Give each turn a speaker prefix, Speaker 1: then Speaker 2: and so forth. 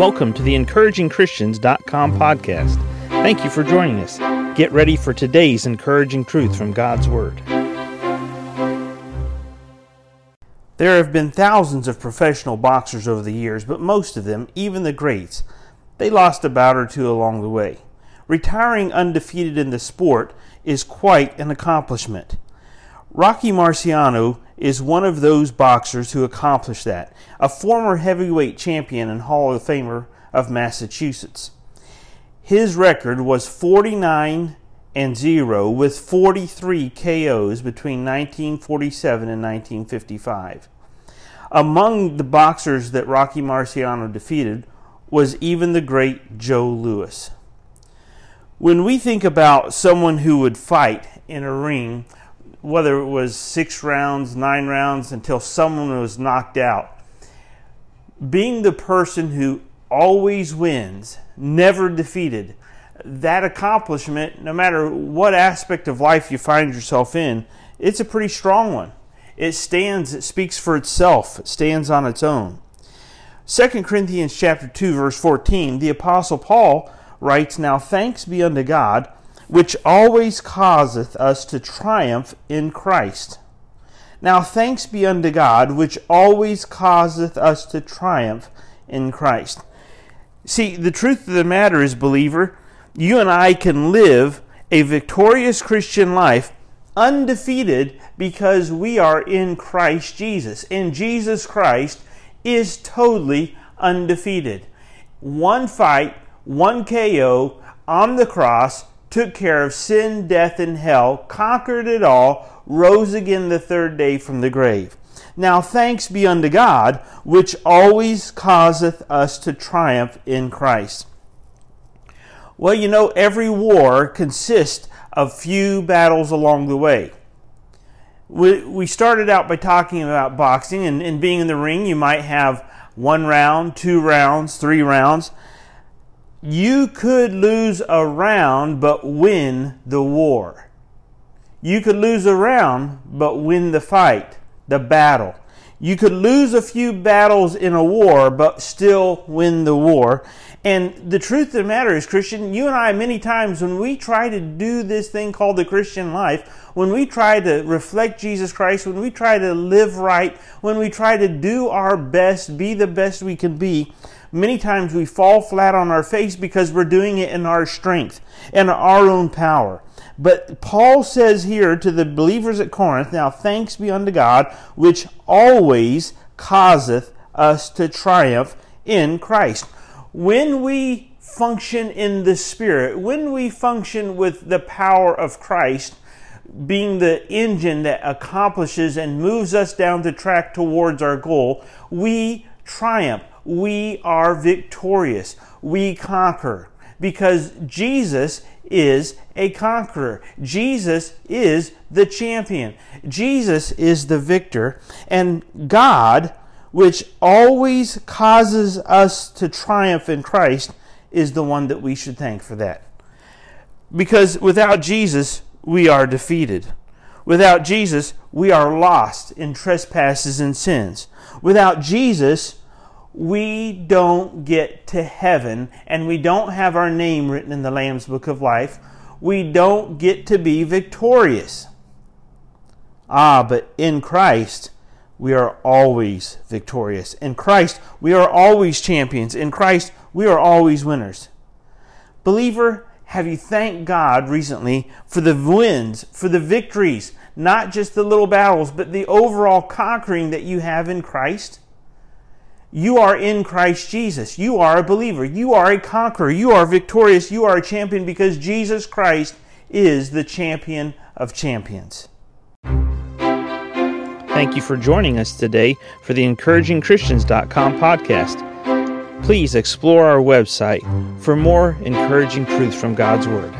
Speaker 1: Welcome to the encouragingchristians.com podcast. Thank you for joining us. Get ready for today's encouraging truth from God's Word. There have been thousands of professional boxers over the years, but most of them, even the greats, they lost a bout or two along the way. Retiring undefeated in the sport is quite an accomplishment. Rocky Marciano is one of those boxers who accomplished that, a former heavyweight champion and Hall of Famer of Massachusetts. His record was 49 and 0 with 43 KOs between 1947 and 1955. Among the boxers that Rocky Marciano defeated was even the great Joe Louis. When we think about someone who would fight in a ring, whether it was six rounds, nine rounds, until someone was knocked out. Being the person who always wins, never defeated, that accomplishment, no matter what aspect of life you find yourself in, it's a pretty strong one. It stands, it speaks for itself, it stands on its own. 2 Corinthians chapter 2 verse 14, the apostle Paul writes, "Now thanks be unto God which always causeth us to triumph in Christ. Now thanks be unto God, which always causeth us to triumph in Christ. See, the truth of the matter is, believer, you and I can live a victorious Christian life undefeated because we are in Christ Jesus. And Jesus Christ is totally undefeated. One fight, one KO on the cross, took care of sin, death, and hell, conquered it all, rose again the third day from the grave. Now thanks be unto God, which always causeth us to triumph in Christ. Well, you know, every war consists of few battles along the way. We, we started out by talking about boxing and, and being in the ring. You might have one round, two rounds, three rounds you could lose a round but win the war. You could lose a round but win the fight, the battle. You could lose a few battles in a war but still win the war. And the truth of the matter is, Christian, you and I, many times when we try to do this thing called the Christian life, when we try to reflect Jesus Christ, when we try to live right, when we try to do our best, be the best we can be, many times we fall flat on our face because we're doing it in our strength and our own power. But Paul says here to the believers at Corinth, Now thanks be unto God, which always causeth us to triumph in Christ. When we function in the Spirit, when we function with the power of Christ, being the engine that accomplishes and moves us down the track towards our goal, we triumph we are victorious. We conquer because Jesus is a conqueror. Jesus is the champion. Jesus is the victor. And God, which always causes us to triumph in Christ, is the one that we should thank for that. Because without Jesus, we are defeated. Without Jesus, we are lost in trespasses and sins. Without Jesus, we don't get to heaven and we don't have our name written in the Lamb's Book of Life, we don't get to be victorious. Ah, but in Christ, we are always victorious. In Christ, we are always champions. In Christ, we are always winners. Believer, have you thanked God recently for the wins, for the victories, not just the little battles, but the overall conquering that you have in Christ? You are in Christ Jesus. You are a believer. You are a conqueror. You are victorious. You are a champion because Jesus Christ is the champion of champions. Thank you for joining us today for the encouragingchristians.com podcast. Please explore our website for more encouraging truths from God's Word.